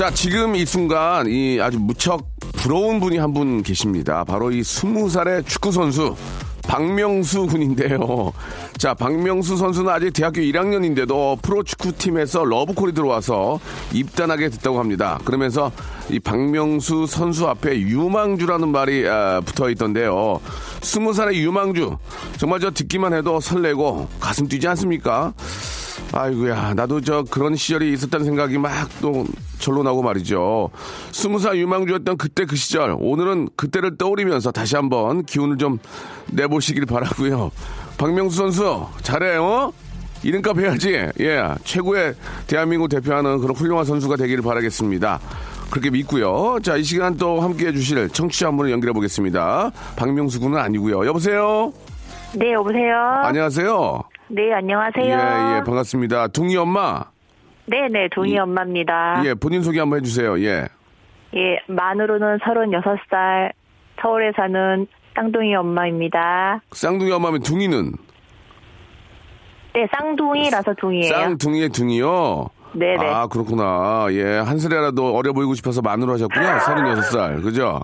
자 지금 이 순간 이 아주 무척 부러운 분이 한 분 계십니다 바로 이 스무 살의 축구 선수 박명수 군인데요. 자, 박명수 선수는 아직 대학교 1학년인데도 프로축구팀에서 러브콜이 들어와서 입단하게 됐다고 합니다. 그러면서 이 박명수 선수 앞에 유망주라는 말이 아, 붙어 있던데요. 스무 살의 유망주. 정말 저 듣기만 해도 설레고 가슴 뛰지 않습니까? 아이고야, 나도 저 그런 시절이 있었다는 생각이 막 또 절로 나고 말이죠. 스무 살 유망주였던 그때 그 시절, 오늘은 그때를 떠올리면서 다시 한번 기운을 좀 내보시길 바라고요. 박명수 선수, 잘해, 어? 이름값 해야지. 예, 최고의 대한민국 대표하는 그런 훌륭한 선수가 되기를 바라겠습니다. 그렇게 믿고요. 자, 이 시간 또 함께 해주실 청취자 한 분을 연결해 보겠습니다. 박명수 군은 아니고요. 여보세요? 네, 여보세요. 안녕하세요. 네, 안녕하세요. 예, 예, 반갑습니다. 둥이 엄마. 네, 네, 동희 엄마입니다. 예, 본인 소개 한번 해주세요. 예. 예, 만으로는 36살, 서울에 사는 쌍둥이 엄마입니다. 쌍둥이 엄마면 둥이는? 네, 쌍둥이라서 둥이에요. 쌍둥이의 둥이요? 네네. 아, 그렇구나. 예, 한 살이라도 어려 보이고 싶어서 만으로 하셨군요. 36살. 그죠?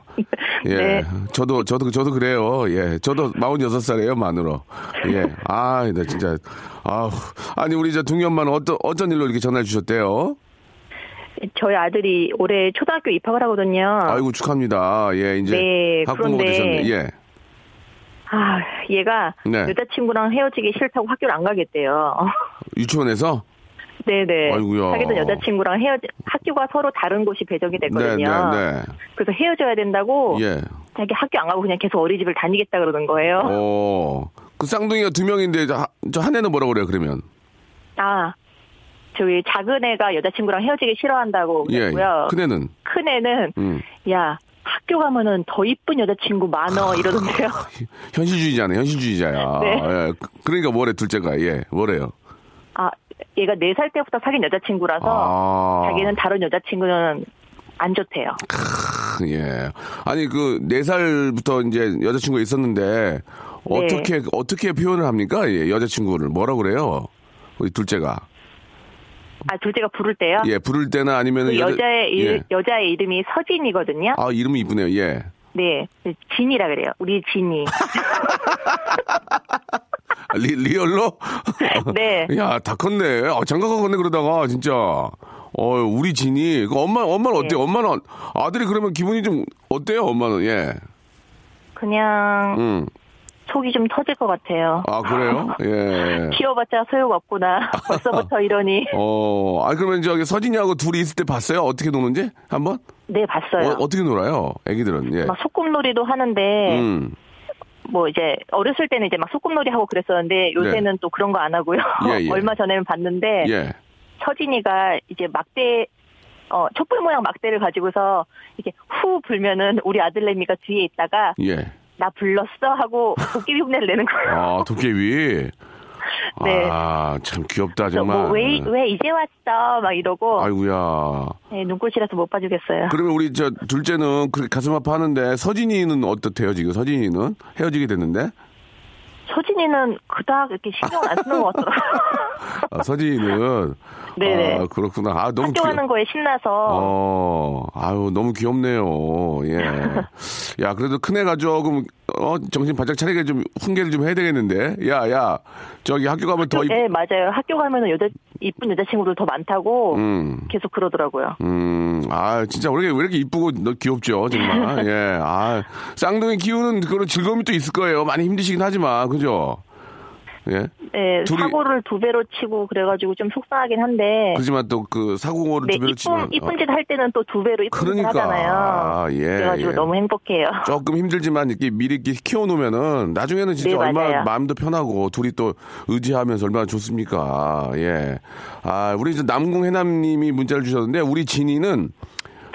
예. 네. 저도, 저도, 저도 그래요. 예. 저도 46살이에요, 만으로. 예. 아, 나 진짜. 아우. 아니, 우리 저 둥이 엄마는 어떤, 어쩐 일로 이렇게 전화해 주셨대요? 저희 아들이 올해 초등학교 입학을 하거든요. 아이고, 축하합니다. 예, 이제. 네, 학부모가 되셨네. 예. 아, 얘가 네. 여자친구랑 헤어지기 싫다고 학교를 안 가겠대요. 유치원에서? 네네. 아이고야. 자기도 여자친구랑 헤어지, 학교가 서로 다른 곳이 배정이 네, 됐거든요. 네, 네. 그래서 헤어져야 된다고 예. 자기 학교 안 가고 그냥 계속 어린이집을 다니겠다 그러는 거예요. 어. 그 쌍둥이가 두 명인데, 저, 저한 애는 뭐라 그래요, 그러면? 아, 저기 작은 애가 여자친구랑 헤어지기 싫어한다고 예. 그랬고요. 큰 애는? 큰 애는 음. 야 학교 가면은 더 이쁜 여자친구 많어 이러던데요. 현실주의자네, 현실주의자야. 네. 예. 그러니까 뭐래, 둘째가. 예, 뭐래요? 아, 얘가 네살 때부터 사귄 여자친구라서 아. 자기는 다른 여자친구는 안 좋대요. 예. 아니, 그, 네 살부터 이제 여자친구가 있었는데, 네. 어떻게, 어떻게 표현을 합니까? 예, 여자친구를. 뭐라 그래요? 우리 둘째가. 아, 둘째가 부를 때요. 예, 부를 때나 아니면 그 여자의 이- 예. 여자의 이름이 서진이거든요. 아, 이름이 이쁘네요. 예. 네, 진이라 그래요. 우리 진이. 아, 리, real로? 네. 야, 다 컸네. 아, 장가가 컸네, 그러다가, 진짜. 어, 우리 진이. 그 엄마, 엄마는 어때요? 네. 엄마는, 아들이 그러면 기분이 좀, 어때요, 엄마는? 예. 그냥 음. 속이 좀 터질 것 같아요. 아, 그래요? 예. 키워봤자 소용없구나. 벌써부터 이러니. 어, 아, 그러면 저기 서진이하고 둘이 있을 때 봤어요? 어떻게 노는지? 한번? 네, 봤어요. 어, 떻게 놀아요? 애기들은, 예. 막 소꿉놀이도 하는데 음. 뭐 이제 어렸을 때는 이제 막 소꿉놀이 하고 그랬었는데 요새는 또 그런 거 안 하고요. 네. 예, 예. 얼마 전에는 봤는데 예. 서진이가 이제 막대 어 촛불 모양 막대를 가지고서 이렇게 후 불면은 우리 아들내미가 뒤에 있다가 예. 나 불렀어 하고 도깨비 흉내를 내는 거예요. 아, 도깨비. 네. 아, 참 귀엽다, 정말. 뭐 왜 왜 이제 왔어 막 이러고 아이고야. 네, 눈꽃이라서 못 봐주겠어요. 그러면 우리 저 둘째는 그렇게 가슴 아파하는데 서진이는 어떻대요 지금 서진이는 헤어지게 됐는데 서진이는 그닥 이렇게 신경 안 쓰는 것 같더라고요. 아, 서진이는. 네네. 아, 그렇구나. 아, 너무 학교 귀- 가는 거에 신나서 어, 아유, 너무 귀엽네요. 예. 야, 그래도 큰애가 조금, 어, 정신 바짝 차리게 좀, 훈계를 좀 해야 되겠는데. 야, 야, 저기 학교 가면 더, 이- 네 맞아요. 학교 가면은 여자 이쁜 여자친구들 더 많다고 음. 계속 그러더라고요. 음, 아, 진짜 왜 이렇게, 왜 이렇게 이쁘고 너 귀엽죠, 정말. 예, 아, 쌍둥이 키우는 그런 즐거움이 또 있을 거예요. 많이 힘드시긴 하지만, 그죠? 예. 네 둘이- 사고를 두 배로 치고 그래가지고 좀 속상하긴 한데 그렇지만 또 그 사고를 네 두 배로 치면. 이쁜 어, 이쁜 짓 할 때는 또 두 배로 이쁜 짓 그러니까. 하잖아요. 아, 예, 그래가지고 예. 너무 행복해요. 조금 힘들지만 이렇게 미리 이렇게 키워놓으면은 나중에는 진짜 네, 얼마나 맞아요. 마음도 편하고 둘이 또 의지하면서 얼마나 좋습니까. 예. 아, 우리 이제 남궁 해남님이 문자를 주셨는데 우리 진이는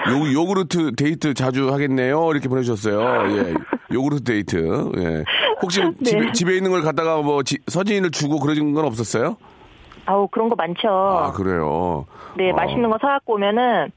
요, 요구르트 데이트 자주 하겠네요. 이렇게 보내주셨어요. 예. 요구르트 데이트. 예. 혹시 네. 집에, 집에 있는 걸 갖다가 뭐 지- 서진이를 주고 그러는 건 없었어요? 아우 그런 거 많죠. 아, 그래요. 네 어. 음. 맛있는 거 사갖고 오면은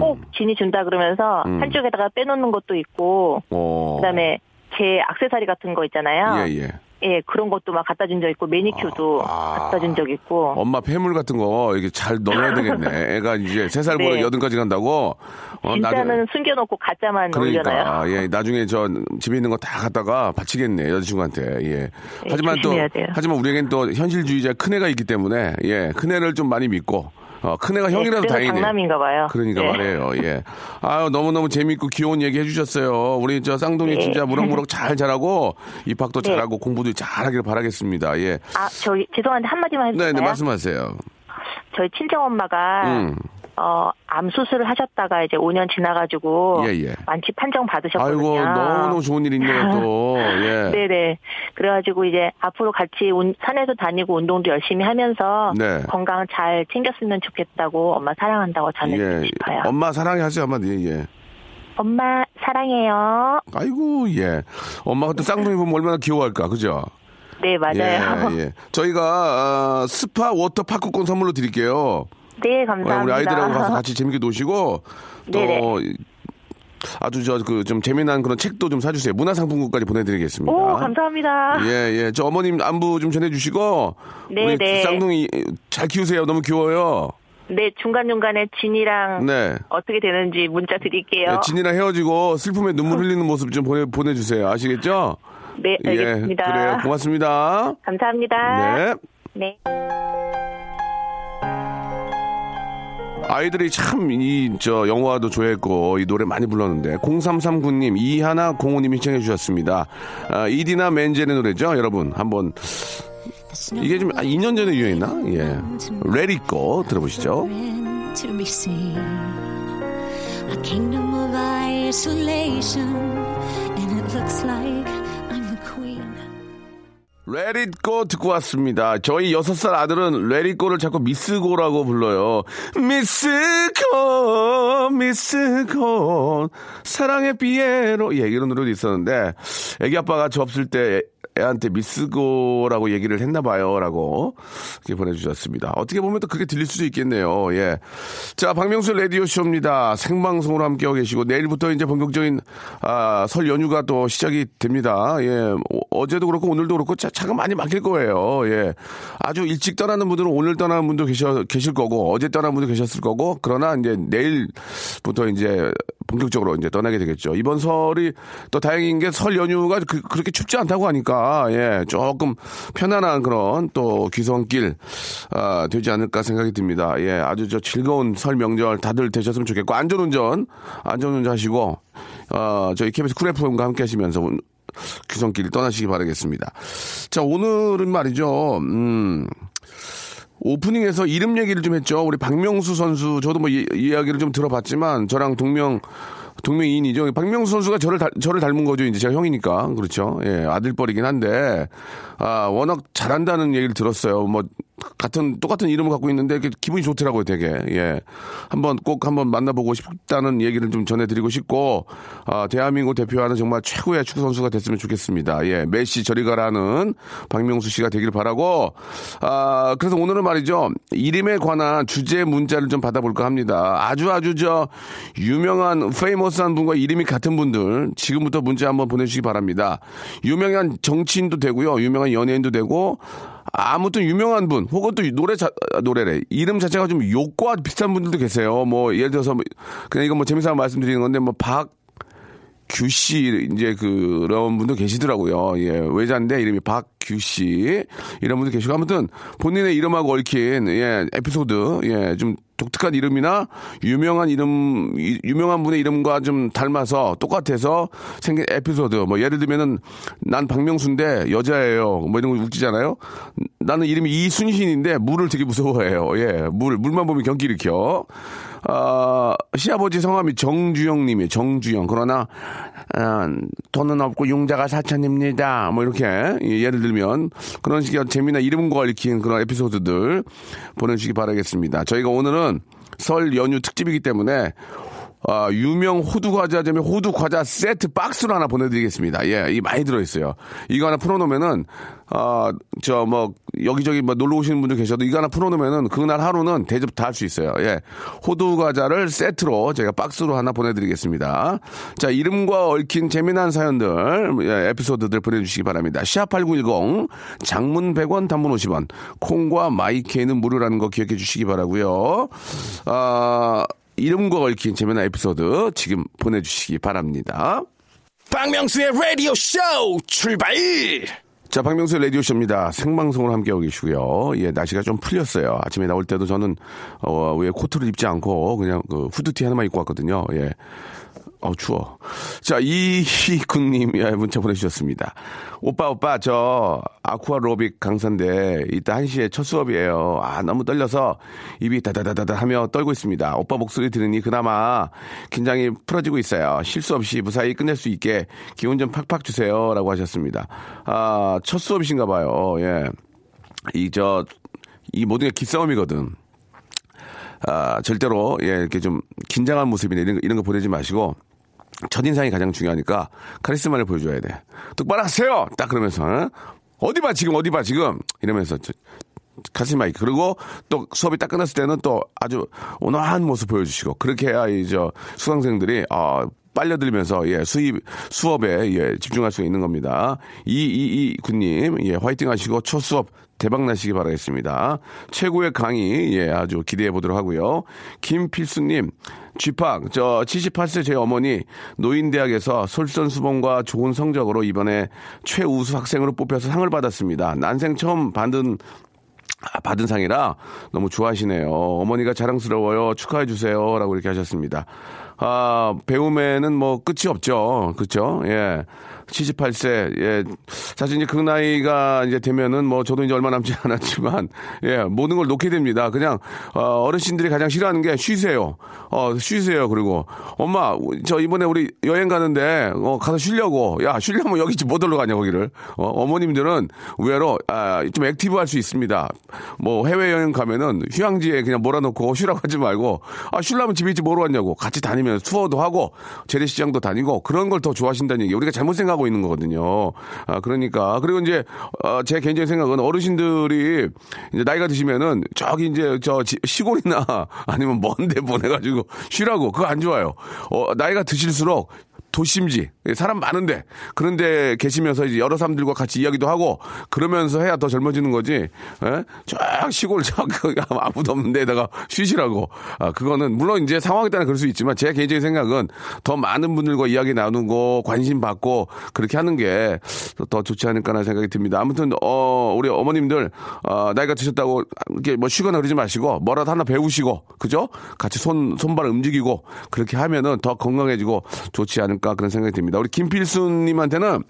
꼭 진이 준다 그러면서 한쪽에다가 빼놓는 것도 있고 어. 그다음에 제 악세사리 같은 거 있잖아요. 예, 예. 예, 그런 것도 막 갖다 준 적 있고 매니큐도 아. 갖다 준 적 있고. 엄마 폐물 같은 거 이렇게 잘 넣어야 되겠네. 애가 이제 세 살 보다 네. 여든까지 간다고. 어, 진짜는 숨겨놓고 가짜만 올려놔요. 그러니까 예 나중에 저 집에 있는 거 다 갖다가 바치겠네 여자친구한테 예 하지만 또 돼요. 하지만 우리에겐 또 현실주의자 큰 애가 있기 때문에 예 큰 애를 좀 많이 믿고 어 큰애가 형이라도 그래서 다행이네 장남인가 봐요. 그러니까 네. 말해요 예 아유 너무 너무 재밌고 귀여운 얘기 해주셨어요 우리 저 쌍둥이 네. 진짜 무럭무럭 잘 자라고 입학도 네. 잘하고 공부도 잘하길 바라겠습니다 예 아, 저기 죄송한데 한마디만 해도 네, 네? 말씀하세요 저희 친정 엄마가 음. 어, 암 수술을 하셨다가 이제 5년 지나가지고 예, 예. 완치 판정 받으셨거든요. 아이고 너무너무 좋은 일 있네요 또 예. 네네. 그래가지고 이제 앞으로 같이 운- 산에도 다니고 운동도 열심히 하면서 네. 건강 잘 챙겼으면 좋겠다고 엄마 사랑한다고 전해드리고 예. 싶어요. 엄마 사랑해 하세요 한마디 예. 엄마 사랑해요. 아이고 예 엄마가 또 쌍둥이 보면 얼마나 귀여워할까 그죠 네 맞아요. 예, 예. 저희가 어, 스파 워터 파크권 선물로 드릴게요 네 어, 감사합니다. 우리 아이들하고 가서 같이 재밌게 노시고 또 네네. 아주 저 그 좀 재미난 그런 책도 좀 사주세요 문화상품권까지 보내드리겠습니다 오 감사합니다. 예, 예. 저 어머님 안부 좀 전해주시고. 네, 우리 네. 쌍둥이 잘 키우세요. 너무 귀여워요. 네 중간 중간에 진이랑 네. 어떻게 되는지 문자 드릴게요. 네, 진이랑 헤어지고 슬픔에 눈물 흘리는 모습 좀 보내, 보내주세요. 아시겠죠? 네 알겠습니다. 예, 그래요. 고맙습니다. 감사합니다. 네. 네. 아이들이 참, 이, 저, 영화도 좋아했고, 이 노래 많이 불렀는데, 0339님, 이하나 05님이 신청해 주셨습니다. 아, 이디나 맨젤의 노래죠, 여러분. 한번, 이게 좀, 아, 2년 전에 유행했나? 예. Go. 들어보시죠. A kingdom of isolation, and it looks like. Go 듣고 왔습니다. 저희 여섯 살 아들은 Let it go를 자꾸 미스고라고 불러요. 미스고, 미스고, 사랑의 피에로. 예, 이런 노래도 있었는데, 애기 아빠가 저 없을 때 애한테 미스고라고 얘기를 했나 봐요. 라고 이렇게 보내주셨습니다. 어떻게 보면 또 그렇게 들릴 수도 있겠네요. 예. 자, 박명수 라디오쇼입니다. 생방송으로 함께하고 계시고, 내일부터 이제 본격적인, 아, 설 연휴가 또 시작이 됩니다. 예. 어, 어제도 그렇고 오늘도 그렇고 차, 차가 많이 막힐 거예요. 예. 아주 일찍 떠나는 분들은 오늘 떠나는 분도 계셔, 계실 거고, 어제 떠나는 분도 계셨을 거고, 그러나 이제 내일부터 이제 본격적으로 이제 떠나게 되겠죠. 이번 설이 또 다행인 게 설 연휴가 그, 렇게 춥지 않다고 하니까, 예, 조금 편안한 그런 또 귀성길, 아, 되지 않을까 생각이 듭니다. 예, 아주 저 즐거운 설 명절 다들 되셨으면 좋겠고, 안전운전, 안전운전 하시고, 어, 저희 KBS 쿨 FM과 함께 하시면서 운- 귀성길 떠나시기 바라겠습니다. 자, 오늘은 말이죠, 음, 오프닝에서 이름 얘기를 좀 했죠. 우리 박명수 선수, 저도 뭐 이, 이야기를 좀 들어봤지만, 저랑 동명, 동명이인이죠. 박명수 선수가 저를, 닮- 저를 닮은 거죠. 이제 제가 형이니까. 그렇죠. 예, 아들뻘이긴 한데, 아, 워낙 잘한다는 얘기를 들었어요. 뭐, 같은 똑같은 이름을 갖고 있는데 기분이 좋더라고요, 되게. 예. 한번 꼭 한번 만나보고 싶다는 얘기를 좀 전해드리고 싶고 아, 대한민국 대표하는 정말 최고의 축구 선수가 됐으면 좋겠습니다. 예. 메시 저리 가라는 박명수 씨가 되길 바라고 아, 그래서 오늘은 말이죠. 이름에 관한 주제 문자를 좀 받아볼까 합니다. 아주 아주 저 유명한 페이머스한 분과 이름이 같은 분들 지금부터 문자 한번 보내주시기 바랍니다. 유명한 정치인도 되고요. 유명한 연예인도 되고 아무튼 유명한 분 혹은 또 노래 자, 아, 노래래 이름 자체가 좀 욕과 비슷한 분들도 계세요. 뭐 예를 들어서 뭐 그냥 이거 뭐 재미삼아 말씀드리는 건데 뭐 박 규씨 이제 그런 분도 계시더라고요. 예 외자인데 이름이 박규 씨. 이런 분도 계시고 아무튼 본인의 이름하고 얽힌 예 에피소드 예 좀 독특한 이름이나 유명한 이름 이- 유명한 분의 이름과 좀 닮아서 똑같아서 생긴 에피소드. 뭐 예를 들면은 난 박명수인데 여자예요. 뭐 이런 거 웃기잖아요. 나는 이름이 이순신인데 물을 되게 무서워해요. 예 물 물만 보면 경기 일으켜 아 시아버지 성함이 정주영님이 정주영. 그러나 아, 돈은 없고 용자가 사천입니다. 뭐 이렇게 예, 예를 들면 그런 식의 재미나 이름과 얽힌 그런 에피소드들 보내주시기 바라겠습니다. 저희가 오늘은 설 연휴 특집이기 때문에 아, 유명 호두 과자점의 호두 과자 세트 박스로 하나 보내드리겠습니다. 예, 이 많이 들어있어요. 이거 하나 풀어놓으면은, 아, 저, 뭐, 여기저기 뭐 놀러 오시는 분들 계셔도 이거 하나 풀어놓으면은 그날 하루는 대접 다 할 수 있어요. 예. 호두 과자를 세트로 제가 박스로 하나 보내드리겠습니다. 자, 이름과 얽힌 재미난 사연들, 예, 에피소드들 보내주시기 바랍니다. 샵8910, 장문 100원, 단문 50원, 콩과 마이케이는 무료라는 거 기억해 주시기 바라고요 아, 이름과 얽힌 재미난 에피소드 지금 보내주시기 바랍니다. 박명수의 라디오 쇼 출발! 자, 박명수의 라디오쇼입니다. 생방송을 함께하고 계시고요. 예, 날씨가 좀 풀렸어요. 아침에 나올 때도 저는, 어, 왜 코트를 입지 않고 그냥 그 후드티 하나만 입고 왔거든요. 예. 어 추워. 자, 이희군님, 예, 문자 보내주셨습니다. 오빠, 오빠, 저, 아쿠아로빅 강사인데, 이따 1시에 첫 수업이에요. 아, 너무 떨려서 입이 다다다다다 하며 떨고 있습니다. 오빠 목소리 들으니 그나마 긴장이 풀어지고 있어요. 실수 없이 무사히 끝낼 수 있게 기운 좀 팍팍 주세요. 라고 하셨습니다. 아, 첫 수업이신가 봐요. 예. 이, 저, 이 모든 게 기싸움이거든. 아, 절대로, 예, 이렇게 좀 긴장한 모습이나 이런, 거- 이런 거 보내지 마시고, 첫인상이 가장 중요하니까 카리스마를 보여줘야 돼. 똑바로 하세요! 딱 그러면서, 어? 어디 봐, 지금, 어디 봐, 지금! 이러면서, 저, 카리스마 있게. 그리고 또 수업이 딱 끝났을 때는 또 아주 온화한 모습 보여주시고, 그렇게 해야 이, 저, 수강생들이, 아, 빨려들면서, 예, 수입, 수업에, 예, 집중할 수 있는 겁니다. 이이이 군님, 예, 화이팅 하시고, 첫 수업 대박 나시기 바라겠습니다. 최고의 강의, 예, 아주 기대해 보도록 하고요. 김필수님, 쥐팍, 저 78세 제 어머니 노인대학에서 솔선수범과 좋은 성적으로 이번에 최우수 학생으로 뽑혀서 상을 받았습니다. 난생 처음 받은 아, 받은 상이라 너무 좋아하시네요. 어머니가 자랑스러워요. 축하해 주세요. 라고 이렇게 하셨습니다. 아, 배움에는 뭐 끝이 없죠. 그렇죠? 예. 78세, 예. 사실 이제 그 나이가 이제 되면은 뭐 저도 이제 얼마 남지 않았지만, 예, 모든 걸 놓게 됩니다. 그냥, 어, 어르신들이 가장 싫어하는 게 쉬세요. 어, 쉬세요. 그리고, 엄마, 저 이번에 우리 여행 가는데, 어, 가서 쉬려고. 야, 쉬려면 여기 못 올라 가냐, 거기를. 어, 어머님들은 의외로, 아, 좀 active 할 수 있습니다. 뭐 해외 여행 가면은 휴양지에 그냥 몰아놓고 쉬라고 하지 말고, 아, 쉬려면 집에 있지 뭐로 왔냐고. 같이 다니면서 투어도 하고, 재래시장도 다니고, 그런 걸 더 좋아하신다는 얘기. 우리가 잘못 생각 하고 있는 거거든요. 아, 그러니까. 그리고 이제, 어, 제 개인적인 생각은 어르신들이 이제 나이가 드시면은 저기 이제 저 지- 시골이나 아니면 먼데 보내가지고 쉬라고. 그거 안 좋아요. 어, 나이가 드실수록 도심지 사람 많은데 그런데 계시면서 이제 여러 사람들과 같이 이야기도 하고 그러면서 해야 더 젊어지는 거지. 에? 쫙 시골 쫙 아무도 없는 데다가 쉬시라고. 아 그거는 물론 이제 상황에 따라 그럴 수 있지만 제 개인적인 생각은 더 많은 분들과 이야기 나누고 관심 받고 그렇게 하는 게 더 좋지 않을까라는 생각이 듭니다. 아무튼 어 우리 어머님들 어, 나이가 드셨다고 이렇게 뭐 쉬거나 그러지 마시고 뭐라도 하나 배우시고 그죠? 같이 손 손발 움직이고 그렇게 하면은 더 건강해지고 좋지 않을까 그런 생각이 듭니다. 우리 김필수님한테는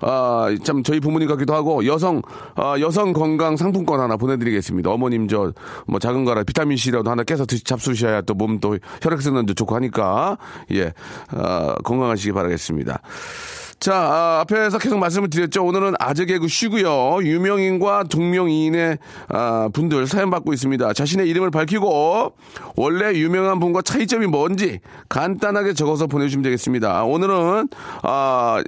아, 참, 저희 부모님 같기도 하고, 여성, 아, 여성 건강 상품권 하나 보내드리겠습니다. 어머님, 저, 뭐, 작은 거라 비타민C라도 하나 깨서 드, 잡수셔야 또몸또 혈액순환도 좋고 하니까, 예, 아, 건강하시기 바라겠습니다. 자, 아, 앞에서 계속 말씀을 드렸죠. 오늘은 아재 개그 쉬고요. 유명인과 동명이인의 아, 분들 사연 받고 있습니다. 자신의 이름을 밝히고 원래 유명한 분과 차이점이 뭔지 간단하게 적어서 보내주시면 되겠습니다. 오늘은 아,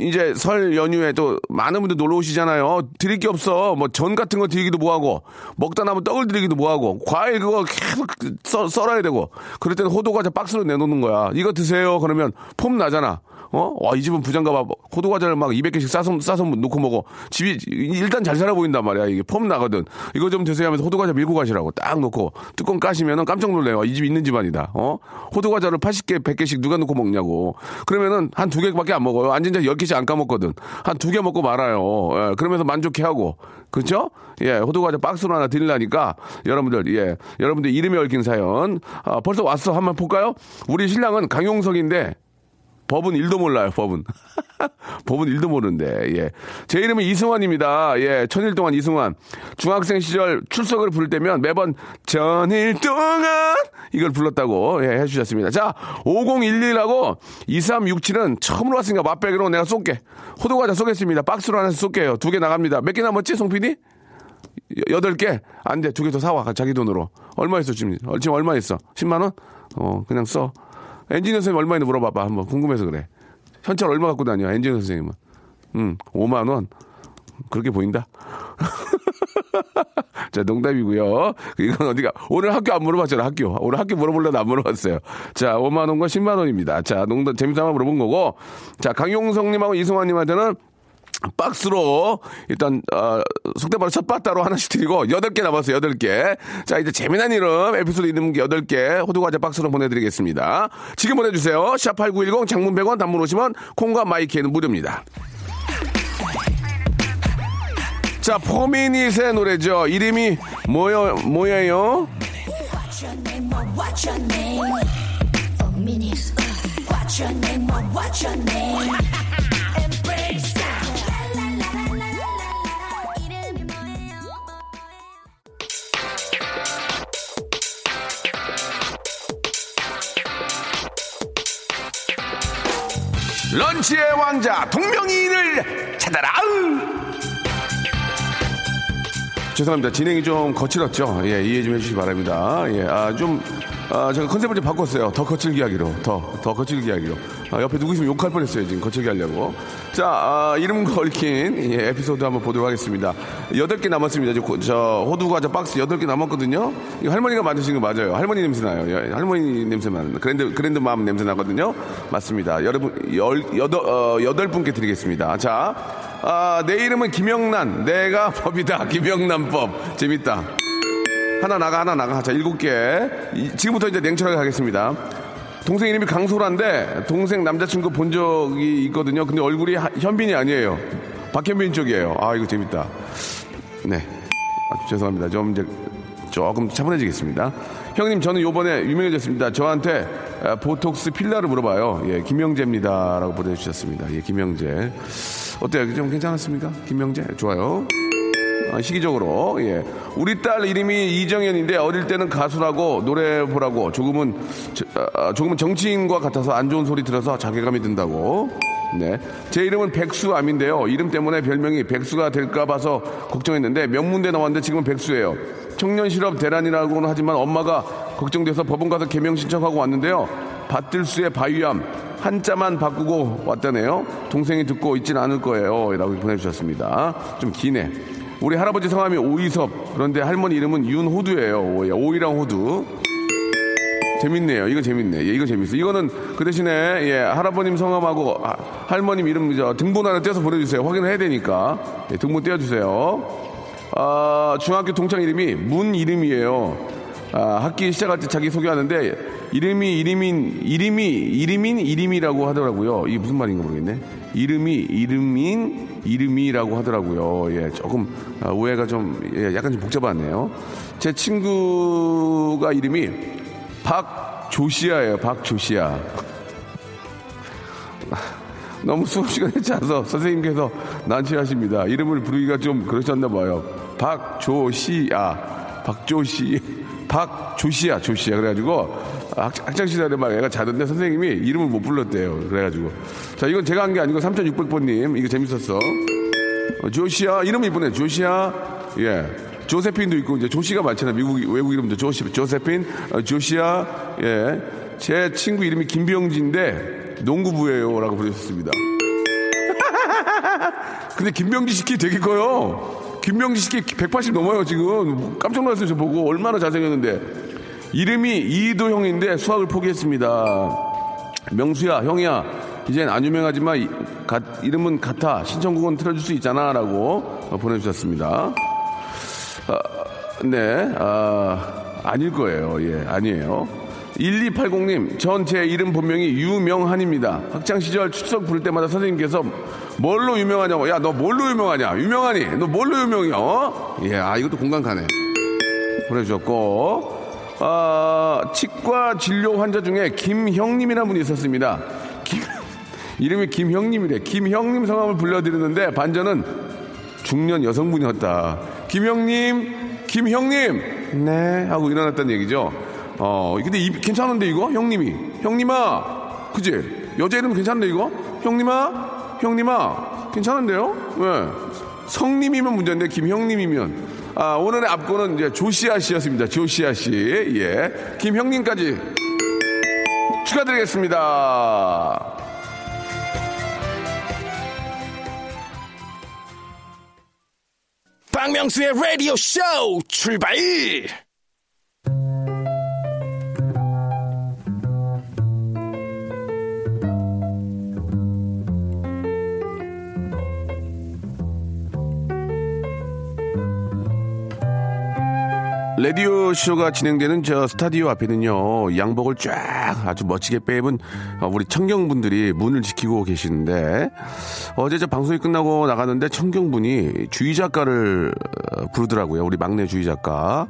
이제 설 연휴에 또 많은 분들 놀러 오시잖아요. 드릴 게 없어. 뭐 전 같은 거 드리기도 뭐하고 먹다 남은 떡을 드리기도 뭐하고 과일 그거 계속 썰, 썰어야 되고 그럴 때는 호두과자 박스로 내놓는 거야. 이거 드세요. 그러면 폼 나잖아. 어? 와, 이 집은 부장가 봐. 호두 과자를 막 200개씩 싸서, 싸서 놓고 먹어. 집이 일단 잘 살아 보인단 말이야. 이게 폼 나거든. 이거 좀 드세요 하면서 호두 과자 밀고 가시라고 딱 놓고 뚜껑 까시면은 깜짝 놀래요. 이 집 있는 집안이다. 어? 호두 과자를 80개, 100개씩 누가 놓고 먹냐고. 그러면은 한 두 개밖에 안 먹어요. 앉은 자 10개씩 안 까먹거든. 한 두 개 먹고 말아요. 예, 그러면서 만족해 하고. 그죠? 예, 호두 과자 박스로 하나 드리려니까 여러분들, 예, 여러분들 이름이 얽힌 사연. 아, 벌써 왔어. 한번 볼까요? 우리 신랑은 강용석인데 법은 일도 몰라요, 법은. 법은 일도 모르는데, 예. 제 이름은 이승환입니다. 예, 천일 동안 이승환. 중학생 시절 출석을 부를 때면 매번 전일 동안 이걸 불렀다고, 예, 해주셨습니다. 자, 5011하고 2367은 처음으로 왔으니까 맛배기로 내가 쏠게. 호두과자 쏘겠습니다. 박스로 하나씩 쏠게요. 두 개 나갑니다. 몇 개 남았지, 송 PD? 여덟 개? 안 돼. 두 개 더 사와. 자기 돈으로. 얼마 있어, 지금? 어, 지금 얼마 있어? 10만원? 어, 그냥 써. 엔지니어 선생님 얼마 있나 물어봐봐. 한번 궁금해서 그래. 현찰 얼마 갖고 다녀, 엔지니어 선생님은? 음, 5만 원. 그렇게 보인다? 자, 농담이고요. 이건 어디가 오늘 학교 안 물어봤잖아. 학교 오늘 학교 물어보려도 안 물어봤어요. 자, 5만 원과 10만 원입니다. 자, 농담 재미삼아 물어본 거고. 자, 강용성님하고 이승환님한테는 박스로 일단 어, 속대바로 첫 바따로 하나씩 드리고 여덟 개 남았어요. 여덟 개. 자 이제 재미난 이름 에피소드 게 여덟 개 호두과자 박스로 보내드리겠습니다. 지금 보내주세요. 샵 8910 장문 100원 단문 오시면 콩과 마이키에는 무료입니다. 자 포미닛의 노래죠. 이름이 뭐요 뭐예요? 런치의 왕자 동명이인을 찾아라. 죄송합니다. 진행이 좀 거칠었죠. 예, 이해 좀 해주시기 바랍니다. 예, 아, 좀, 아, 제가 컨셉을 좀 바꿨어요. 더 거칠게 하기로. 더, 더 거칠게 하기로. 아, 옆에 누구 있으면 욕할 뻔했어요. 지금 거칠게 하려고. 자, 아, 이름과 얽힌 예, 에피소드 한번 보도록 하겠습니다. 여덟 개 남았습니다. 저, 고- 저 호두과자 박스 여덟 개 남았거든요. 이거 할머니가 만드신 거 맞아요. 할머니 냄새 나요. 예, 할머니 냄새 나는. grand, grand mom 냄새 나거든요. 맞습니다. 여러분, 열, 여덟, 어, 여덟 분께 드리겠습니다. 자, 아, 내 이름은 김영란. 내가 법이다. 김영란법. 재밌다. 하나 나가, 하나 나가. 자, 일곱 개. 이- 지금부터 이제 냉철하게 가겠습니다. 동생 이름이 강소라인데, 동생 남자친구 본 적이 있거든요. 근데 얼굴이 하- 현빈이 아니에요. 박현빈 쪽이에요. 아, 이거 재밌다. 네. 아, 죄송합니다. 좀 이제 조금 차분해지겠습니다. 형님, 저는 요번에 유명해졌습니다. 저한테 아, 보톡스 필라를 물어봐요. 예, 김영재입니다. 라고 보내주셨습니다. 예, 김영재. 어때요? 좀 괜찮았습니까? 김영재? 좋아요. 아, 시기적으로 예 우리 딸 이름이 이정현인데 어릴 때는 가수라고 노래 보라고 조금은 저- 아, 조금은 정치인과 같아서 안 좋은 소리 들어서 자괴감이 든다고 네 제 이름은 백수암인데요 이름 때문에 별명이 백수가 될까 봐서 걱정했는데 명문대 나왔는데 지금은 백수예요 청년 실업 대란이라고는 하지만 엄마가 걱정돼서 법원 가서 개명 신청하고 왔는데요 밭들수의 바위암 한자만 바꾸고 왔다네요. 동생이 듣고 있진 않을 거예요. 라고 보내주셨습니다. 좀 기네. 우리 할아버지 성함이 오이섭. 그런데 할머니 이름은 윤호두예요. 오이, 오이랑 호두. 재밌네요. 이거 재밌네. 예, 이거 재밌어. 이거는 그 대신에 예, 할아버님 성함하고 아, 할머님 이름 저 등본 하나 떼서 보내주세요. 확인을 해야 되니까 예, 등본 떼어주세요. 아, 중학교 동창 이름이 문 이름이에요. 아, 학기 시작할 때 자기 소개하는데 이름이 이름인 이름이 이름인 이름이라고 하더라고요. 이게 무슨 말인가 모르겠네. 이름이 이름인 이름이라고 하더라고요. 예, 조금 아, 오해가 좀 예, 약간 좀 복잡하네요. 제 친구가 이름이 박조시아예요. 박조시아. 너무 수업 시간에 차서 선생님께서 난치하십니다. 이름을 부르기가 좀 그러셨나 봐요. 박조시아. 박조시. 박조씨야, 조씨야. 그래가지고 학, 학창 시절에 막 애가 자던데 선생님이 이름을 못 불렀대요. 그래가지고 자 이건 제가 한 게 아니고 3600번님 이거 재밌었어. 어, 조시야 이름 이쁘네. 조시야 예. 조세핀도 있고 이제 조시가 많잖아요. 미국 외국 이름도 조시 조세핀 어, 조시야 예. 제 친구 이름이 김병지인데 농구부예요 라고 보내셨습니다. 근데 김병지 씨키 되게 커요. 김병지 씨키 180 넘어요 지금. 깜짝 놀랐어요 저 보고 얼마나 잘생겼는데. 이름이 이도형인데 수학을 포기했습니다. 명수야 형이야 이젠 안 유명하지만 이, 가, 이름은 같아 신청곡은 틀어줄 수 있잖아 라고 보내주셨습니다. 아, 네, 아, 아닐 거예요. 예, 아니에요. 1280님, 전 제 이름 본명이 유명한입니다. 학창시절 추석 부를 때마다 선생님께서 뭘로 유명하냐고, 야, 너 뭘로 유명하냐? 유명하니? 너 뭘로 유명해? 어? 예, 아, 이것도 공감 가네. 보내주셨고, 아, 치과 진료 환자 중에 김형님이라는 분이 있었습니다. 김, 이름이 김형님이래. 김형님 성함을 불러드리는데 반전은 중년 여성분이었다. 김형님, 김형님, 네 하고 일어났다는 얘기죠. 어, 근데 이, 괜찮은데 이거 형님이, 형님아, 그지? 여자 이름 괜찮은데 이거? 형님아, 형님아, 괜찮은데요? 왜? 성님이면 문제인데 김형님이면 아, 오늘의 앞거는 이제 조시아 씨였습니다. 조시아 씨, 예, 김형님까지 축하드리겠습니다. 박명수의 라디오 쇼 출발! 라디오 쇼가 진행되는 저 스타디오 앞에는요 양복을 쫙 아주 멋지게 빼입은 어, 우리 청경분들이 문을 지키고 계시는데 어제 저 방송이 끝나고 나갔는데 청경분이 주희 작가를 어, 부르더라고요. 우리 막내 주희 작가.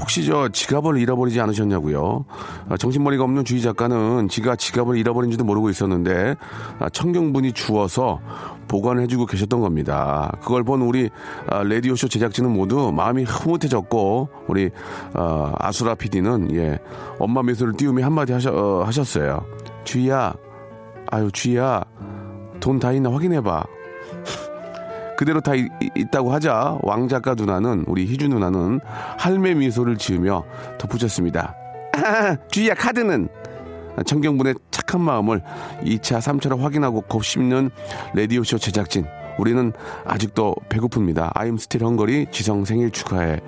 혹시 저 지갑을 잃어버리지 않으셨냐고요? 아, 정신머리가 없는 주희 작가는 지가 지갑을 잃어버린지도 모르고 있었는데 아, 청경분이 주워서 보관해주고 계셨던 겁니다. 그걸 본 우리 아, 라디오쇼 제작진은 모두 마음이 흐뭇해졌고 우리 아, 아수라 PD는 예, 엄마 미소를 띄우며 한마디 하셔, 어, 하셨어요. 주희야, 아유 주희야, 돈 다 있나 확인해봐. 그대로 다 이- 이- 있다고 하자 왕 작가 누나는 우리 희주 누나는 할매 미소를 지으며 덧붙였습니다. 주희야 카드는 청경분의 착한 마음을 2차, 3차로 확인하고 곱씹는 라디오쇼 제작진. 우리는 아직도 배고픕니다. I'm still hungry. 지성 생일 축하해.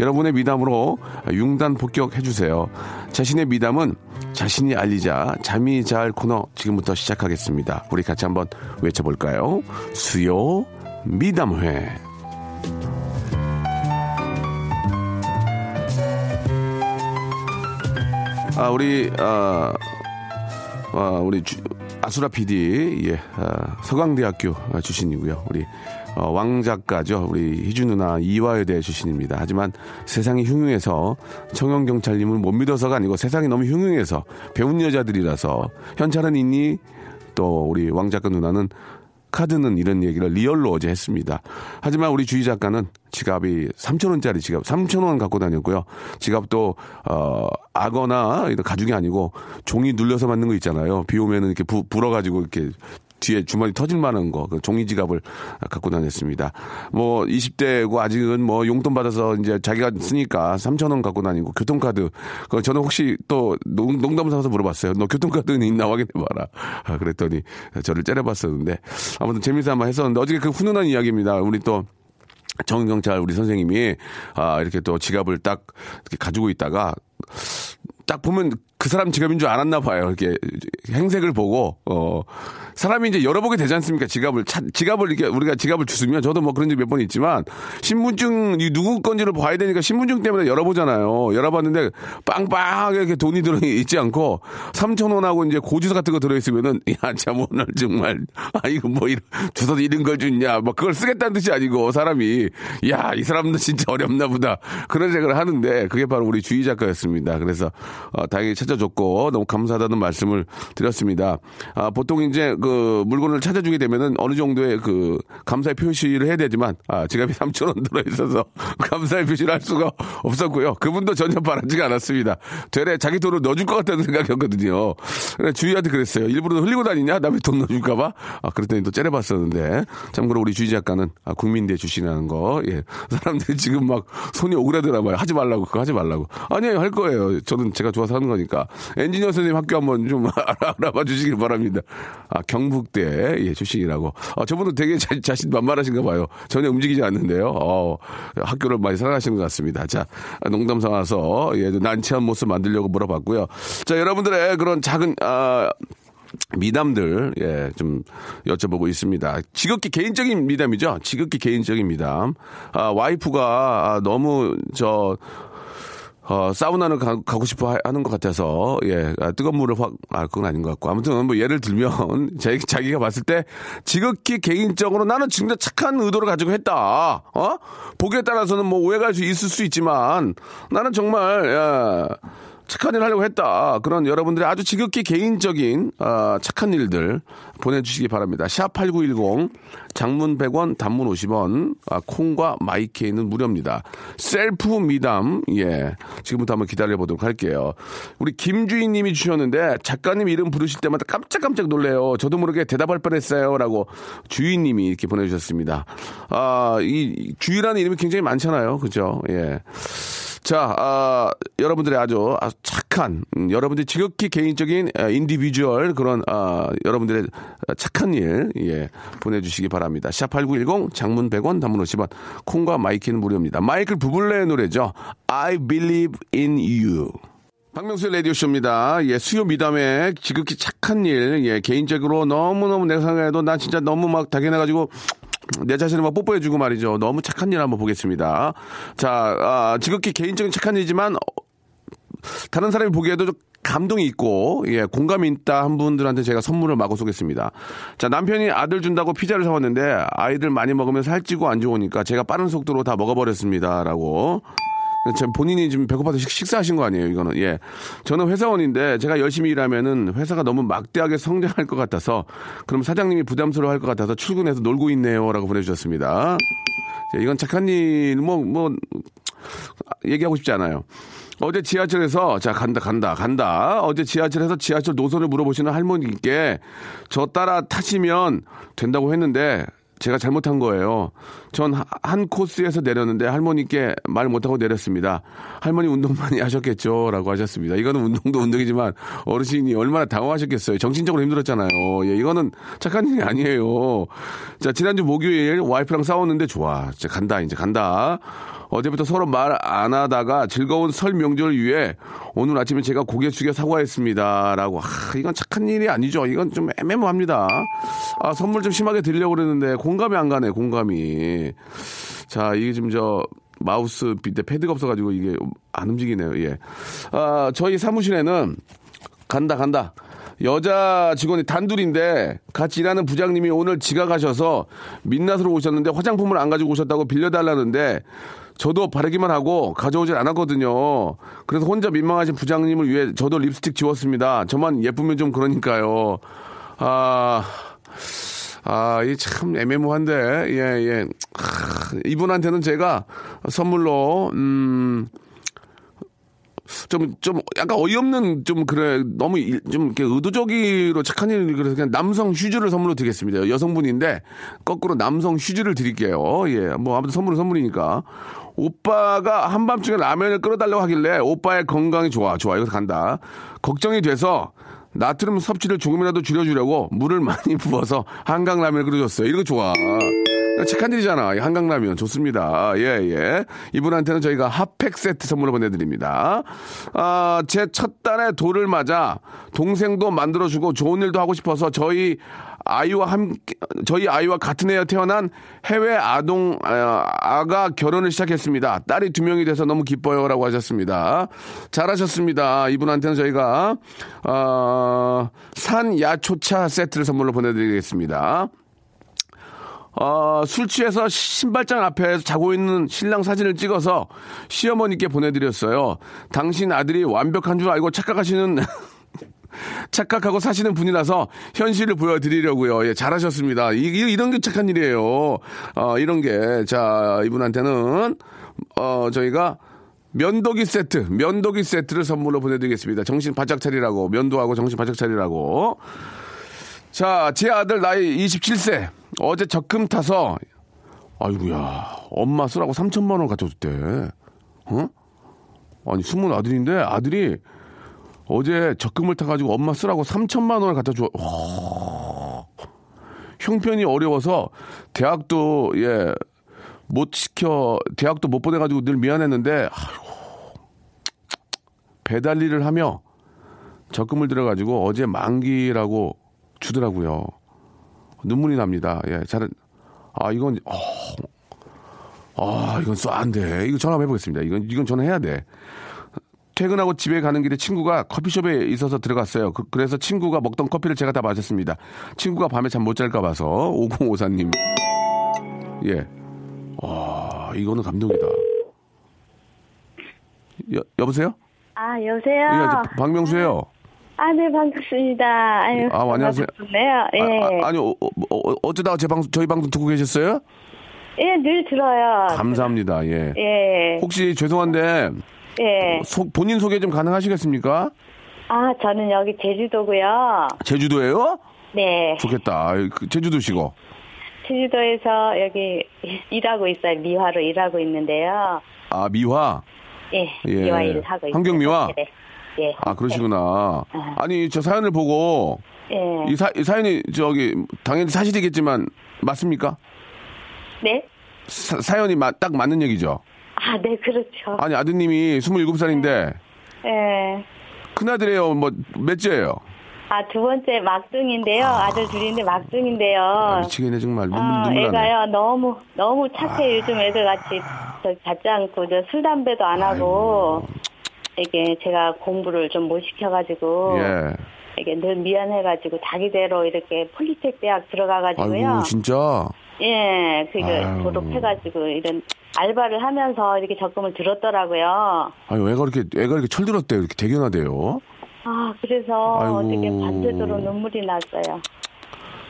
여러분의 미담으로 융단 폭격해주세요. 자신의 미담은 자신이 알리자 잠이 잘 코너 지금부터 시작하겠습니다. 우리 같이 한번 외쳐볼까요? 수요 미담회. 아, 우리, 아, 아, 우리 주- 아수라 PD, 예, 아, 서강대학교 아, 출신이고요. 우리 어, 왕 작가죠. 우리 희주 누나 이화여대 출신입니다. 하지만 세상이 흉흉해서 청영 경찰님을 못 믿어서가 아니고 세상이 너무 흉흉해서 배운 여자들이라서 현찰은 있니? 또 우리 왕 작가 누나는 카드는 이런 얘기를 리얼로 어제 했습니다. 하지만 우리 주희 작가는 지갑이 3천원짜리 지갑, 3천원 갖고 다녔고요. 지갑도, 어, 이런 가죽이 아니고 종이 눌려서 만든 거 있잖아요. 비 오면은 이렇게 부, 불어가지고 이렇게 뒤에 주머니 터질 만한 거, 그 종이 지갑을 갖고 다녔습니다. 뭐, 20대고 아직은 뭐 용돈 받아서 이제 자기가 쓰니까 3천 원 갖고 다니고 교통카드. 그 저는 혹시 또 농, 농담 삼아서 물어봤어요. 너 교통카드는 있나 확인해봐라. 아, 그랬더니 저를 째려봤었는데 아무튼 재미삼아 했었는데 어저께 그 훈훈한 이야기입니다. 우리 또 정경찰 우리 선생님이 아 이렇게 또 지갑을 딱 이렇게 가지고 있다가 딱 보면 그 사람 지갑인 줄 알았나 봐요. 이렇게 행색을 보고 어 사람이 이제 열어보게 되지 않습니까? 지갑을 차- 지갑을 이렇게 우리가 지갑을 주으면 저도 뭐 그런 적 몇 번 있지만 신분증 이 누구 건지를 봐야 되니까 신분증 때문에 열어보잖아요. 열어봤는데 빵빵하게 이렇게 돈이 들어 있지 않고 3천 원하고 이제 고지서 같은 거 들어 있으면은 야 참 오늘 정말 아 이거 뭐 이런 주소 이런 걸 줬냐 뭐 그걸 쓰겠다는 뜻이 아니고 사람이 야 이 사람도 진짜 어렵나 보다 그런 생각을 하는데 그게 바로 우리 주희 작가였습니다. 그래서 어, 다행히 찾아 줬고 너무 감사하다는 말씀을 드렸습니다. 아, 보통 이제 그 물건을 찾아주게 되면은 어느 정도의 그 감사의 표시를 해야 되지만 아, 지갑에 3천 원 들어 있어서 감사의 표시를 할 수가 없었고요. 그분도 전혀 바라지가 않았습니다. 되레 자기 돈을 넣어줄 것 같다는 생각이었거든요. 주희한테 그랬어요. 일부러 흘리고 다니냐? 남의 돈 넣어줄까봐? 아, 그랬더니 또 째려봤었는데. 참고로 우리 주희 작가는 아, 국민대 출신이라는 거. 예. 사람들이 지금 막 손이 오그라드나 봐요. 하지 말라고, 그거 하지 말라고. 아니에요, 할 거예요. 저는 제가 좋아서 하는 거니까. 엔지니어 선생님 학교 한번 좀 알아봐 주시길 바랍니다. 아, 경북대, 예, 출신이라고. 아, 저분은 되게 자, 자신 만만하신가 봐요. 전혀 움직이지 않는데요. 어, 학교를 많이 사랑하시는 것 같습니다. 자, 농담 삼아서, 예, 난치한 모습 만들려고 물어봤고요. 자, 여러분들의 그런 작은, 아, 미담들, 예, 좀 여쭤보고 있습니다. 지극히 개인적인 미담이죠? 지극히 개인적인 미담. 아, 와이프가 아, 너무 저, 어, 사우나를 가, 고 싶어 하는 것 같아서, 예, 아, 뜨거운 물을 확, 아, 그건 아닌 것 같고. 아무튼, 뭐, 예를 들면, 자기, 자기가 봤을 때, 지극히 개인적으로 나는 진짜 착한 의도를 가지고 했다. 어? 보기에 따라서는 뭐 오해가 수 있을 수 있지만, 나는 정말, 예, 착한 일 하려고 했다. 그런 여러분들의 아주 지극히 개인적인 어, 착한 일들 보내주시기 바랍니다. 샵8910 장문 100원 단문 50원 아, 콩과 마이케이는 무료입니다. 셀프 미담 예 지금부터 한번 기다려보도록 할게요. 우리 김주희님이 주셨는데 작가님 이름 부르실 때마다 깜짝깜짝 놀래요. 저도 모르게 대답할 뻔했어요. 라고 주희님이 이렇게 보내주셨습니다. 아, 이 주희라는 이름이 굉장히 많잖아요. 그죠? 예. 자, 아, 여러분들의 아주, 착한, 음, 여러분들이 지극히 개인적인 아, individual 그런 아, 여러분들의 착한 일, 예, 보내주시기 바랍니다. 샵8910 장문 100원, 단문 50원, 콩과 마이키는 무료입니다. 마이클 부블레의 노래죠. I believe in you. 박명수의 라디오쇼입니다. 예, 수요 미담에 지극히 착한 일, 예, 개인적으로 너무너무 내가 생각해도 난 진짜 너무 막 당연해가지고 내 자신을 막 뽀뽀해주고 말이죠. 너무 착한 일 한번 보겠습니다. 자, 아, 지극히 개인적인 착한 일이지만, 어, 다른 사람이 보기에도 좀 감동이 있고, 예, 공감이 있다 한 분들한테 제가 선물을 마구 쏘겠습니다. 자, 남편이 아들 준다고 피자를 사왔는데, 아이들 많이 먹으면 살찌고 안 좋으니까 제가 빠른 속도로 다 먹어버렸습니다. 라고. 본인이 지금 배고파서 식, 사하신거 아니에요, 이거는. 예. 저는 회사원인데 제가 열심히 일하면은 회사가 너무 막대하게 성장할 것 같아서 그럼 사장님이 부담스러워 할 것 같아서 출근해서 놀고 있네요. 라고 보내주셨습니다. 이건 착한 일, 뭐, 뭐, 얘기하고 싶지 않아요. 어제 지하철에서, 자, 간다, 간다, 간다. 어제 지하철에서 지하철 노선을 물어보시는 할머니께 저 따라 타시면 된다고 했는데 제가 잘못한 거예요. 전 한 코스에서 내렸는데 할머니께 말 못하고 내렸습니다. 할머니 운동 많이 하셨겠죠? 라고 하셨습니다. 이거는 운동도 운동이지만 어르신이 얼마나 당황하셨겠어요. 정신적으로 힘들었잖아요. 예, 이거는 착한 일이 아니에요. 자, 지난주 목요일 와이프랑 싸웠는데 좋아. 이제 간다, 이제 간다. 어제부터 서로 말 안 하다가 즐거운 설 명절을 위해 오늘 아침에 제가 고개 숙여 사과했습니다. 라고. 아, 이건 착한 일이 아니죠. 이건 좀 애매모합니다. 아, 선물 좀 심하게 드리려고 그랬는데 공감이 안 가네, 공감이. 자, 이게 지금 저 마우스 밑에 패드가 없어가지고 이게 안 움직이네요. 예. 아, 저희 사무실에는 간다, 간다. 여자 직원이 단둘인데 같이 일하는 부장님이 오늘 지각하셔서 민낯으로 오셨는데 화장품을 안 가지고 오셨다고 빌려달라는데 저도 바르기만 하고 가져오질 않았거든요. 그래서 혼자 민망하신 부장님을 위해 저도 립스틱 지웠습니다. 저만 예쁘면 좀 그러니까요. 아, 아, 이 참 애매모한데, 예, 예. 아, 이분한테는 제가 선물로, 음, 좀, 좀, 약간 어이없는, 좀, 그래, 너무, 좀, 이렇게 의도적으로 착한 일, 그래서 그냥 남성 휴즈를 선물로 드리겠습니다. 여성분인데, 거꾸로 남성 휴즈를 드릴게요. 예, 뭐, 아무튼 선물은 선물이니까. 오빠가 한밤중에 라면을 끓여달라고 하길래, 오빠의 건강이 좋아, 좋아, 이거 간다. 걱정이 돼서, 나트륨 섭취를 조금이라도 줄여주려고 물을 많이 부어서 한강라면을 끓여줬어요. 이거 좋아. 착한 일이잖아. 한강라면 좋습니다. 예, 예. 이분한테는 저희가 핫팩 세트 선물로 보내드립니다. 아, 제 첫 딸의 돌을 맞아 동생도 만들어주고 좋은 일도 하고 싶어서 저희 아이와 함께, 저희 아이와 같은 해에 태어난 해외 아동, 아, 아가 결혼을 시작했습니다. 딸이 두 명이 돼서 너무 기뻐요. 라고 하셨습니다. 잘하셨습니다. 이분한테는 저희가, 어, 산 야초차 세트를 선물로 보내드리겠습니다. 어, 술 취해서 신발장 앞에 자고 있는 신랑 사진을 찍어서 시어머니께 보내드렸어요. 당신 아들이 완벽한 줄 알고 착각하시는 착각하고 사시는 분이라서 현실을 보여드리려고요. 예, 잘하셨습니다. 이, 이- 이런 게 착한 일이에요. 어, 이런 게. 자, 이분한테는, 어, 저희가 면도기 세트, 면도기 세트를 선물로 보내드리겠습니다. 정신 바짝 차리라고, 면도하고 정신 바짝 차리라고. 자, 제 아들 나이 27세. 어제 적금 타서, 아이고야, 엄마 쓰라고 3천만 원 갖다 줬대. 어? 아니, 스물 아들인데 아들이 어제 적금을 타가지고 엄마 쓰라고 3천만 원을 갖다 줘. 와. 형편이 어려워서 대학도 예 못 시켜 대학도 못 보내가지고 늘 미안했는데 아이고 배달 일을 하며 적금을 들여가지고 어제 만기라고 주더라고요. 눈물이 납니다. 예, 잘은 아 이건 어, 아 이건 쏘안 돼. 이거 전화 해보겠습니다. 이건 이건 전화해야 돼. 퇴근하고 집에 가는 길에 친구가 커피숍에 있어서 들어갔어요. 그, 래서 친구가 먹던 커피를 제가 다 마셨습니다. 친구가 밤에 잠 못 잘까 봐서 5054님. 예. 와, 이거는 감동이다. 여, 여보세요? 아, 여보세요? 예, 저 박명수예요. 아, 네, 반갑습니다. 아유, 아, 안녕하세요. 네요 예. 아, 니 어, 어, 어 쩌다가 제 방송 저희 방송 듣고 계셨어요? 예, 늘 들어요. 감사합니다. 예. 예. 혹시 죄송한데 예. 소- 본인 소개 좀 가능하시겠습니까? 아, 저는 여기 제주도고요. 제주도예요? 네. 좋겠다. 그 제주도시고. 제주도에서 여기 일하고 있어요. 미화로 일하고 있는데요. 아, 미화. 예. 예. 미화 일을 하고 있어요. 환경 미화? 네. 예. 아, 그러시구나. 아니, 저 사연을 보고 예. 이, 사, 이 사연이 저기 당연히 사실이겠지만 맞습니까? 네? 사, 연이 딱 맞는 얘기죠. 아, 네, 그렇죠. 아니, 아드님이 27살인데 예. 큰아들이에요. 뭐 몇째예요? 아, 두 번째 막둥인데요. 아, 들 둘인데 막둥인데요. 아, 미치겠네 정말 눈물 어, 눈물. 아. 애가요 너무 너무 착해 요즘 애들 같이 저 갖지 않고 저 술 담배도 안 하고 이게 제가 공부를 좀 못 시켜가지고 예. 이게 늘 미안해가지고 자기대로 이렇게 폴리텍 대학 들어가가지고요 아이고 진짜. 예 그게 아유. 졸업해가지고 이런 알바를 하면서 이렇게 적금을 들었더라고요 아유 애가 이렇게 애가 이렇게 철들었대요. 이렇게 대견하대요. 아 그래서 아이고. 어떻게 밤새도록 눈물이 났어요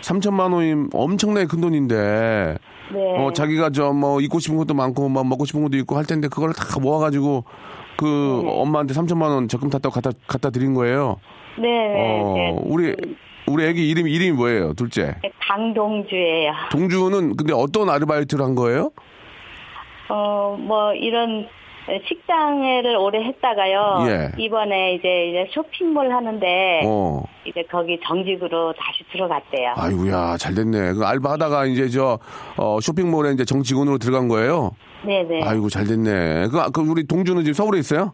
3천만 원이 엄청나게 큰 돈인데 네 어 자기가 저 뭐 입고 싶은 것도 많고 뭐 먹고 싶은 것도 있고 할 텐데 그걸 다 모아가지고 그 네. 엄마한테 3천만 원 적금 탔다고 갖다 갖다 드린 거예요. 네, 네, 어 네. 우리 우리 애기 이름 이름이 뭐예요? 둘째. 강동주예요 동주는 근데 어떤 아르바이트를 한 거예요? 어, 뭐, 이런 식당을 오래 했다가요. 예. 이번에 이제, 이제 쇼핑몰 하는데, 어. 이제 거기 정직으로 다시 들어갔대요. 아이고야 잘 됐네. 그 알바 하다가 이제 저 어, 쇼핑몰에 이제 정직원으로 들어간 거예요. 네네. 아이고 잘 됐네. 그, 그 우리 동주는 지금 서울에 있어요?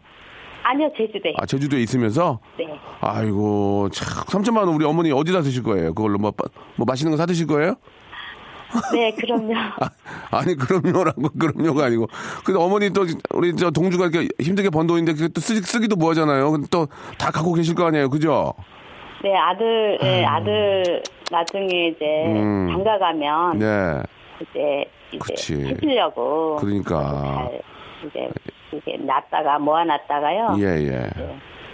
아니요, 제주도에. 아 제주도에 있으면서 네. 아이고 참 3천만 원 우리 어머니 어디다 쓰실 거예요? 그걸로 뭐, 빠- 뭐 맛있는 거 사 드실 거예요? 네, 그럼요. 아, 니 그럼요라고 그럼요가 아니고 근데 어머니 또 우리 저 동주가 이렇게 힘들게 번 돈인데 그게 또 쓰, 쓰기도 뭐하잖아요. 근데 또 다 갖고 계실 거 아니에요, 그죠? 네, 아들, 네, 아들, 나중에 이제, 음. 장가 가면, 네, 이제, 이제, 그치. 해주려고. 그러니까 잘, 이제, 이게 놨다가, 모아놨다가요. 예 예.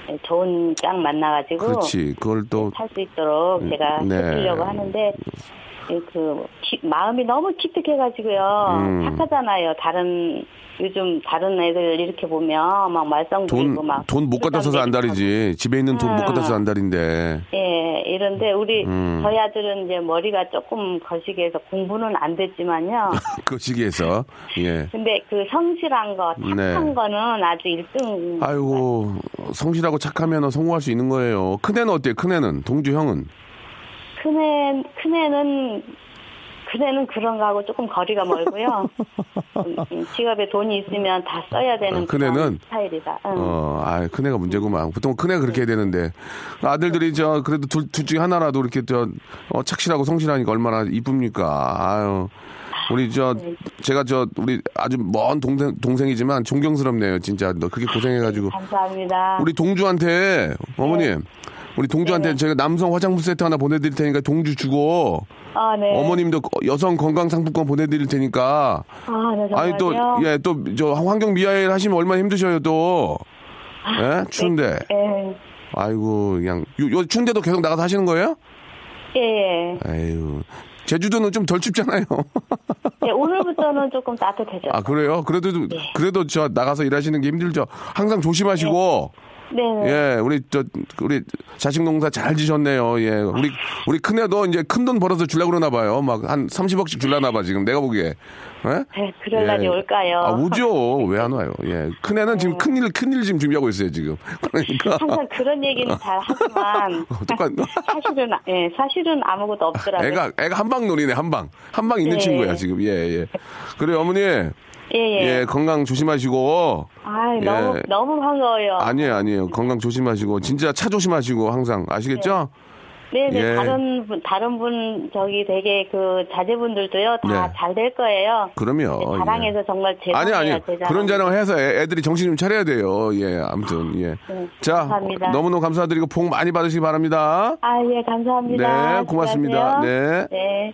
네, 좋은 짝 만나가지고. 그렇지. 그걸 또살수 있도록 제가 네. 해주려고 하는데 이 그 기- 마음이 너무 기특해가지고요 음. 착하잖아요 다른 요즘 다른 애들 이렇게 보면 막 말썽 부리고 돈, 막돈 못 갖다 써서 안달이지. 집에 있는 돈못 갖다 써서 안달인데. 예 이런데 우리 음. 저희 아들은 이제 머리가 조금 거시기해서 공부는 안 됐지만요 그 시기에서. 예. 근데 그 성실한 거 착한 네. 거는 아주 1등 아이고, 성실하고 착하면 성공할 수 있는 거예요. 큰 애는 어때요? 큰 애는? 동주 형은? 큰애 큰애는 큰애는 그런 거하고 조금 거리가 멀고요. 음, 음, 지갑에 돈이 있으면 다 써야 되는 아, 큰애는? 그런 스타일이다. 응. 어, 아, 큰애가 문제구만. 보통 큰애가 그렇게 해야 되는데. 아들들이 저, 그래도 둘, 둘 중에 하나라도 이렇게 저, 어, 착실하고 성실하니까 얼마나 이쁩니까. 아유. 우리 저, 제가 저, 우리 아주 먼 동생, 동생이지만 존경스럽네요. 진짜. 너 그렇게 고생해 가지고. 감사합니다. 우리 동주한테 어머님 우리 동주한테 네네. 저희가 남성 화장품 세트 하나 보내드릴 테니까 동주 주고 아, 네. 어머님도 여성 건강 상품권 보내드릴 테니까 아, 네, 정말요? 아니 또예또 저 환경 미화일 하시면 얼마나 힘드셔요 또 예? 추운데 예, 아이고 그냥 요, 요 추운데도 계속 나가서 하시는 거예요? 예, 예. 아유 제주도는 좀 덜 춥잖아요. 예, 오늘부터는 조금 따뜻해져요. 아 그래요? 그래도 그래도 저 나가서 일하시는 게 힘들죠. 항상 조심하시고 네, 네. 예 우리 저 우리 자식 농사 잘 지셨네요. 예 우리 우리 큰애도 이제 큰 돈 벌어서 주려고 그러나 봐요. 막 한 30억씩 줄라나 봐 지금 내가 보기에. 예? 네, 그럴 날이 올까요? 아 오죠. 왜 안 와요? 예 큰애는 지금 큰일 큰일 지금 준비하고 있어요 지금. 그러니까 항상 그런 얘기는 잘 하지만 똑같. 사실은 예, 사실은 아무것도 없더라고요. 애가 애가 한방 놀이네 한 방 한 방 있는 네. 친구야 지금 예 예. 그래 어머니 예, 예. 예 건강 조심하시고 아, 예. 너무 너무 반가워요. 아니에요 아니에요 건강 조심하시고 진짜 차 조심하시고 항상 아시겠죠? 네, 네. 예. 다른 분 다른 분 저기 되게 그 자제분들도요 다 네. 잘될 거예요. 그럼요. 네, 자랑해서 정말 예. 아니. 아니 제. 그런 자랑 해서 애, 애들이 정신 좀 차려야 돼요. 예 아무튼 예. 네, 자 감사합니다. 너무너무 감사드리고 복 많이 받으시기 바랍니다. 아, 예, 감사합니다. 네, 고맙습니다. 네. 네.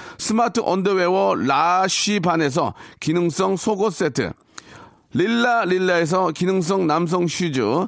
smart underwear 라쉬반에서 기능성 속옷 세트, 릴라 릴라에서 기능성 남성 슈즈,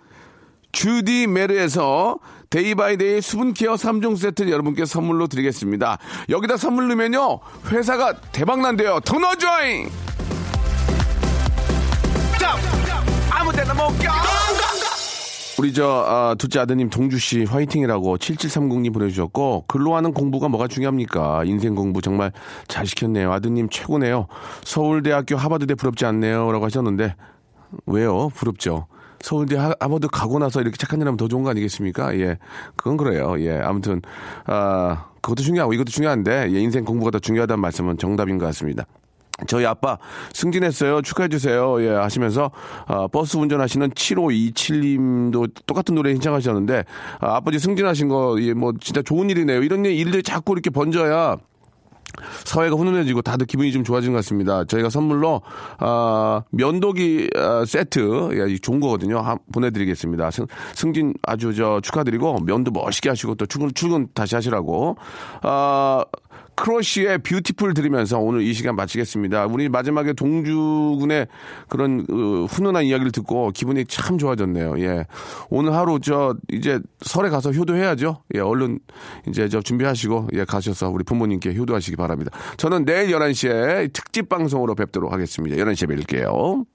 주디 메르에서 day by day 수분care 3종 세트 여러분께 선물로 드리겠습니다. 여기다 선물 넣으면요, 회사가 대박난대요. 더 넣어줘잉! 아무 데나 못 껴! 우리 저 아, 둘째 아드님 동주 씨 화이팅이라고 7730님 보내주셨고 글로 하는 공부가 뭐가 중요합니까? 인생 공부 정말 잘 시켰네요. 아드님 최고네요. 서울대학교 하버드대 부럽지 않네요라고 하셨는데 왜요? 부럽죠. 서울대 하, 하버드 가고 나서 이렇게 착한 일 하면 더 좋은 거 아니겠습니까? 예. 그건 그래요. 예. 아무튼, 아, 그것도 중요하고 이것도 중요한데, 예, 인생 공부가 더 중요하다는 말씀은 정답인 것 같습니다. 저희 아빠 승진했어요. 축하해주세요. 예, 하시면서, 아, 버스 운전하시는 7527님도 똑같은 노래 신청하셨는데, 아, 아버지 승진하신 거, 예, 뭐, 진짜 좋은 일이네요. 이런 일- 일들이 자꾸 이렇게 번져야, 사회가 훈훈해지고 다들 기분이 좀 좋아진 것 같습니다. 저희가 선물로 아, 면도기 아, 세트 야, 이 좋은 거거든요. 한- 보내드리겠습니다. 승, 승진 아주 저 축하드리고 면도 멋있게 하시고 또 출근 출근 다시 하시라고. 아, 크러쉬의 Beautiful 들으면서 오늘 이 시간 마치겠습니다. 우리 마지막에 동주군의 그런 어, 훈훈한 이야기를 듣고 기분이 참 좋아졌네요. 예. 오늘 하루 저 이제 설에 가서 효도해야죠. 예, 얼른 이제 저 준비하시고 예, 가셔서 우리 부모님께 효도하시기 바랍니다. 저는 내일 11시에 특집 방송으로 뵙도록 하겠습니다. 11시에 뵐게요.